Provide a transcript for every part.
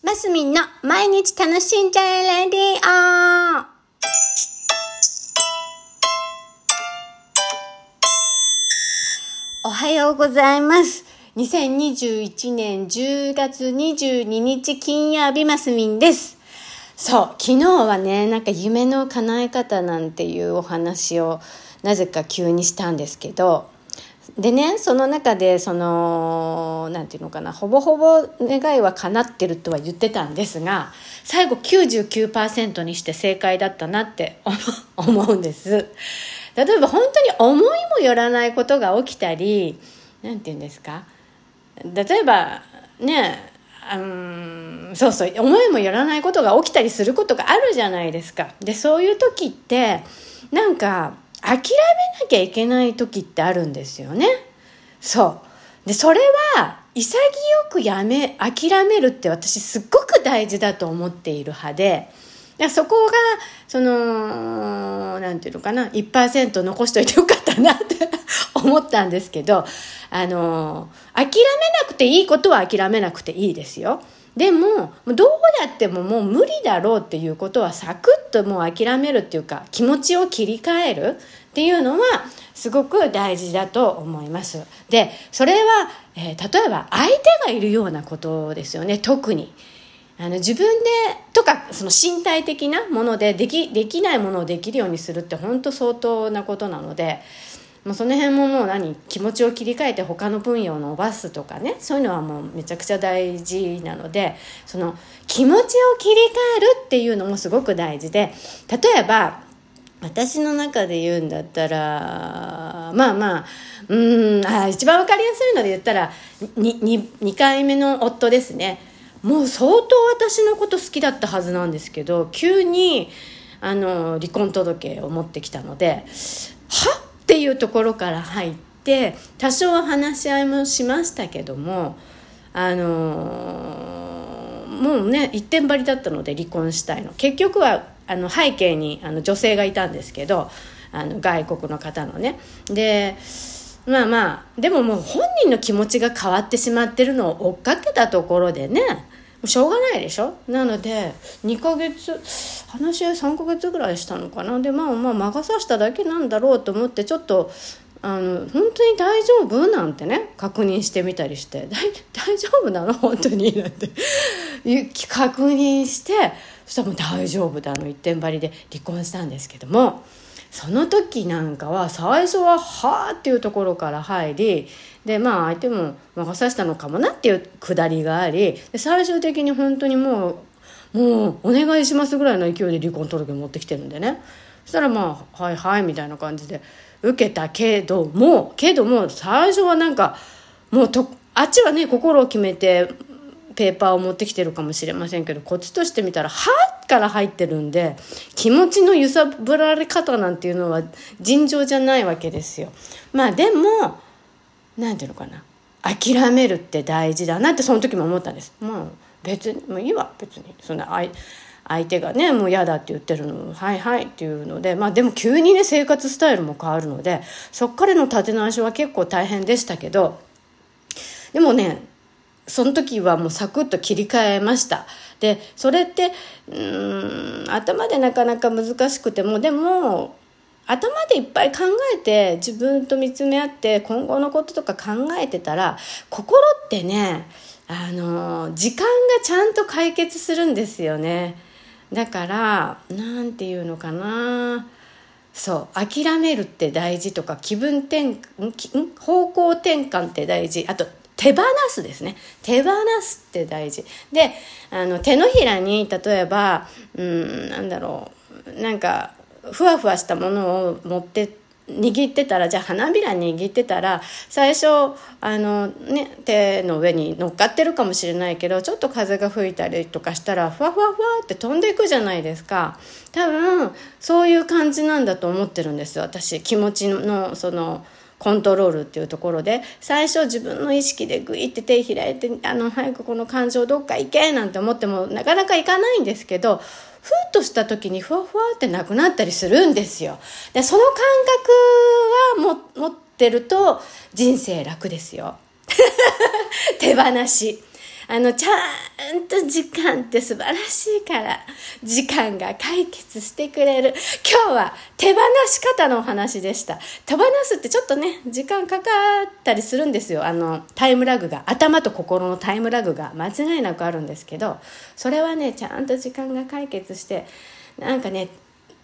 マスミンの毎日楽しんじゃえレディオおはようございます。2021年10月22日金曜日マスミンです。そう、昨日はね、なんか夢の叶え方なんていうお話をなぜか急にしたんですけど、でねその中でそのなんていうのかなほぼほぼ願いは叶ってるとは言ってたんですが最後99%にして正解だったなって 思うんです。例えば本当に思いもよらないことが起きたりなんて言うんですか？例えばねうんそうそう思いもよらないことが起きたりすることがあるじゃないですか。でそういう時ってなんか諦めなきゃいけない時ってあるんですよね。そう。で、それは潔くやめ、諦めるって私すっごく大事だと思っている派で、そこが、その、なんていうのかな、1%残しといてよかったなって 思ったんですけど、あの、諦めなくていいことは諦めなくていいですよ。でもどうやってももう無理だろうっていうことはサクッともう諦めるっていうか気持ちを切り替えるっていうのはすごく大事だと思います。でそれは、えー、例えば相手がいるようなことですよね特に。あの自分でとかその身体的なものでできできないものをできるようにするって本当相当なことなのでもうその辺ももう何気持ちを切り替えて他の分野を伸ばすとかねそういうのはもうめちゃくちゃ大事なのでその気持ちを切り替えるっていうのもすごく大事で例えば私の中で言うんだったらまあまあうんあ一番分かりやすいので言ったら 2, 2, 2回目の夫ですね。もう相当私のこと好きだったはずなんですけど急にあの離婚届を持ってきたのでっていうところから入って多少は話し合いもしましたけどもあのー、もうね一点張りだったので離婚したいの。結局はあの背景にあの女性がいたんですけどあの外国の方のね。でまあまあでももう本人の気持ちが変わってしまってるのを追っかけたところでねしょうがないでしょ？なので2ヶ月話し合い3ヶ月ぐらいしたのかな？でまあまあ魔が差しただけなんだろうと思ってちょっとあの本当に大丈夫なんてね確認してみたりして「大丈夫なの？本当に」なんて。確認してそしたらもう大丈夫だあの一点張りで離婚したんですけども。その時なんかは最初は「はあ」っていうところから入りでまあ相手も魔が差したのかもなっていうくだりがありで最終的に本当にもうもうお願いしますぐらいの勢いで離婚届持ってきてるんでね。そしたらまあ「はいはい」みたいな感じで受けたけどもけども最初はなんかもうとあっちはね心を決めてペーパーを持ってきてるかもしれませんけどこっちとしてみたら「はあ」から入ってるんで気持ちの揺さぶられ方なんていうのは尋常じゃないわけですよ。まあでも何ていうのかな諦めるって大事だなってその時も思ったんです。もう別にもういいわ別にそんな相相手がねもう嫌だって言ってるのはいはいっていうのでまあでも急にね生活スタイルも変わるのでそっからの立て直しは結構大変でしたけどでもねその時はもうサクッと切り替えました。でそれってうん頭でなかなか難しくてもでも頭でいっぱい考えて自分と見つめ合って今後のこととか考えてたら心ってねあの時間がちゃんと解決するんですよね。だから何て言うのかな。そう諦めるって大事とか気分転換方向転換って大事。あと手放すですね。手放すって大事。であの手のひらに例えばうんなんだろうなんかふわふわしたものを持って握ってたらじゃあ花びら握ってたら最初あの、ね、手の上に乗っかってるかもしれないけどちょっと風が吹いたりとかしたらふわふわふわって飛んでいくじゃないですか。多分そういう感じなんだと思ってるんですよ私。気持ちのその。コントロールっていうところで最初自分の意識でグイって手開いてあの早くこの感情どっか行けなんて思ってもなかなか行かないんですけどふっとした時にふわふわってなくなったりするんですよ。でその感覚はも持ってると人生楽ですよ。手放し。あの、ちゃんと時間って素晴らしいから、時間が解決してくれる。今日は手放し方のお話でした。手放すってちょっとね、時間かかったりするんですよ。あの、タイムラグが、頭と心のタイムラグが間違いなくあるんですけど、それはね、ちゃんと時間が解決して、なんかね、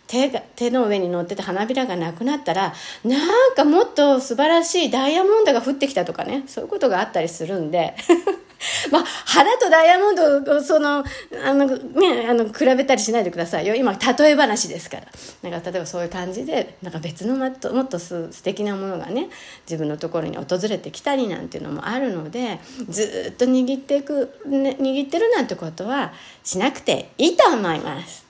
手が手の上に乗ってた花びらがなくなったらなんかもっと素晴らしいダイヤモンドが降ってきたとかねそういうことがあったりするんで まあ、花とダイヤモンドを、その、あの、ね、あの、比べたりしないでくださいよ。今、例え話ですから。なんか、例えばそういう感じで、なんか別のもっと、もっと素敵なものがね、自分のところに訪れてきたりなんていうのもあるので、ずっと握っていく、ね、握ってるなんてことはしなくていいと思います。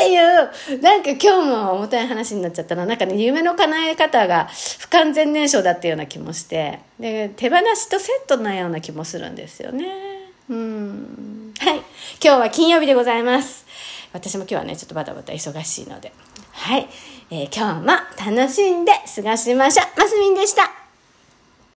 っていう、なんか今日も重たい話になっちゃったな。なんかね、夢の叶え方が不完全燃焼だったような気もして、で、手放しとセットなような気もするんですよね。うん。はい。今日は金曜日でございます。私も今日はね、ちょっとバタバタ忙しいので。はい。えー、今日も楽しんで過ごしましょう。マスミンでした。